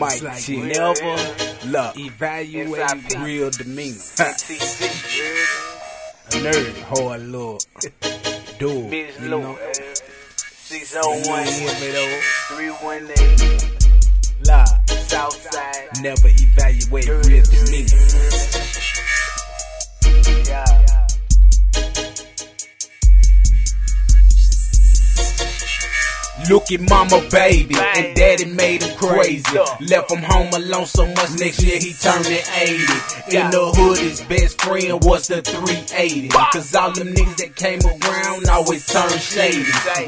Mike like. Never look, evaluate real demeanor. A nerd, hard lord. Dude, you know. uh, You 601 hear me though? 318 Lie. Southside. Never evaluate real demeanor. Yeah. Look at mama, baby, and daddy made him crazy. Left him home alone so much next year he turned 80. In the hood, his best friend was the 380. Cause all them niggas that came around always turned shady.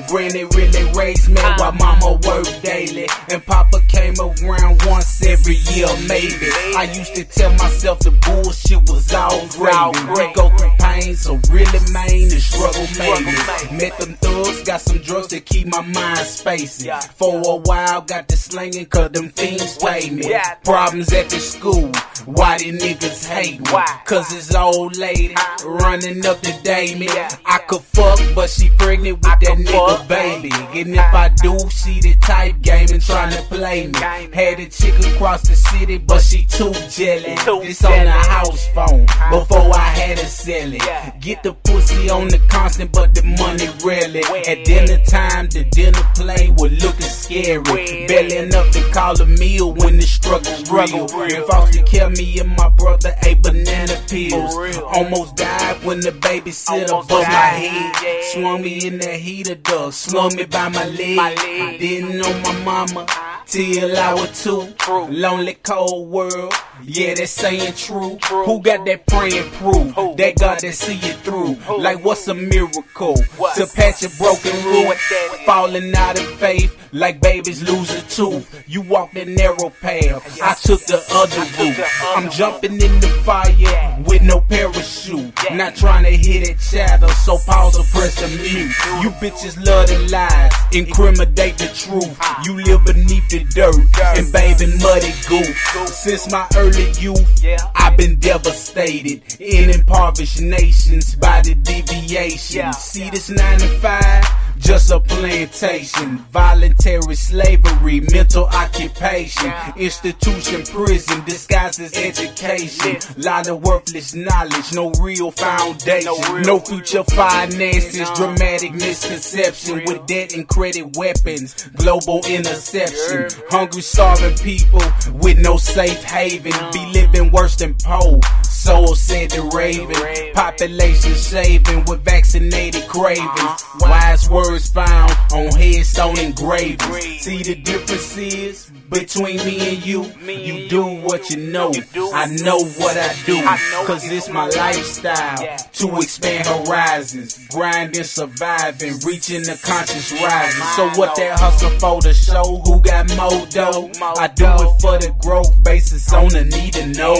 Granny really raised me while mama worked daily. And papa came around once every year, maybe. I used to tell myself the bullshit was all gravy. Go through pain, so really, man, the struggle made me. Met them thugs, got some drugs to keep my mind spacing. For a while, got the slinging, cause them fiends pay me. Problems at the school, why these niggas hate me? Cause this old lady running up to date me. I could fuck, but she pregnant with that nigga baby. And if I do, she the type gaming trying to play me. Had a chick across the city, but she too jelly. This on the house phone before I had to sell it. Get the pussy on the constant, but the money rarely. At dinner time, the dinner play was looking scary. Barely up to call a meal when the struggle's real. If was kill me and my brother ate banana peels. Almost died when the babysitter buzzed my head. Swung me in the heater, dog. Slung me by my leg. Didn't know my mama till I was two. Lonely cold world. Yeah, that's saying true. Who got that praying proof? That God that see it through. Like what's a miracle? To patch a broken roof. Falling out of faith. Like babies lose a tooth. You walk the narrow path. I took the other route. I'm jumping in the fire with no parachute. Not trying to hit it chatter, so pause or press the mute. You bitches love the lies, incriminate the truth. You live beneath the dirt and bathe in muddy goop. Since my early youth, I've been devastated in impoverished nations by the deviation. See this 9 to 5? Just a plantation, voluntary slavery, mental occupation, institution, prison, disguised as education. Lot of worthless knowledge, no real foundation, no future finances, dramatic misconception with debt and credit weapons, global interception. Hungry, starving people with no safe haven, be living worse than poor. So said the raven. Population shaving with vaccinated cravings. Wise words found on headstone engravings. See the difference is between me and you. You do what you know. I know what I do. Cause it's my lifestyle to expand horizons. Grinding, surviving, reaching the conscious rising. So what that hustle for the show? Who got more dough? I do it for the growth basis on the need to know.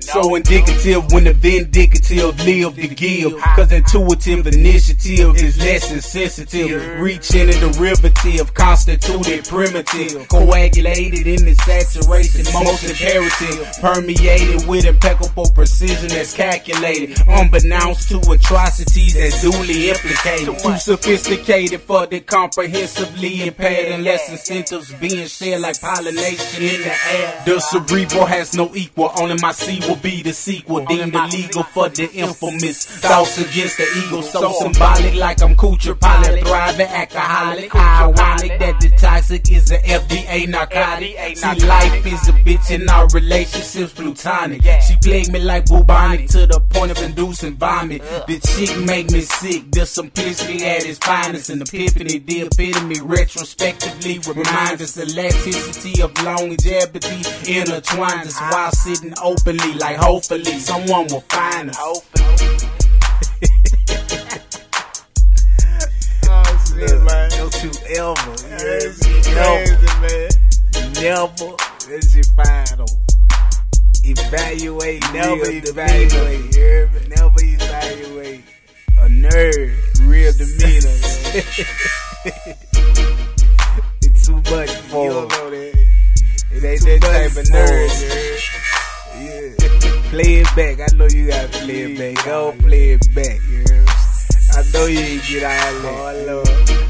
So when the vindicative live to give. Cause intuitive initiative is less insensitive. Reaching a derivative, constituted primitive. Coagulated in the saturation, most imperative. Permeated with impeccable precision that's calculated. Unbeknownst to atrocities that's duly implicated. Too sophisticated for the comprehensively impaired. Unless incentives being shared like pollination in the air. The cerebral has no equal. Only my seed will be the sequel. Deemed illegal for the infamous thoughts against the ego. So symbolic like I'm Kucher, pilot, thriving, alcoholic. Ironic that the is an FDA narcotic. See, life is a bitch and our relationships plutonic. She plagued me like bubonic to the point of inducing vomit. The chick make me sick. The simplicity at its finest. An epiphany, the epitome, retrospectively reminds us the elasticity of longevity intertwines us while sitting openly. Like hopefully someone will find us. Oh, man. Don't you ever, That's never, crazy, man. never That shit though. evaluate, Never real evaluate, demeanor. you hear me? Never evaluate. A nerd, Real demeanor, man. it's too much You for don't him. know that. It ain't that type of nerd, for? Yeah. Play it back. I know you gotta play it back. Go play it back, you heard? I know you ain't get all that. Oh, Lord.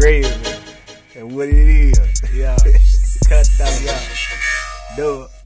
This is great, man. And what it is. Yeah, cut down. Yeah. Do it.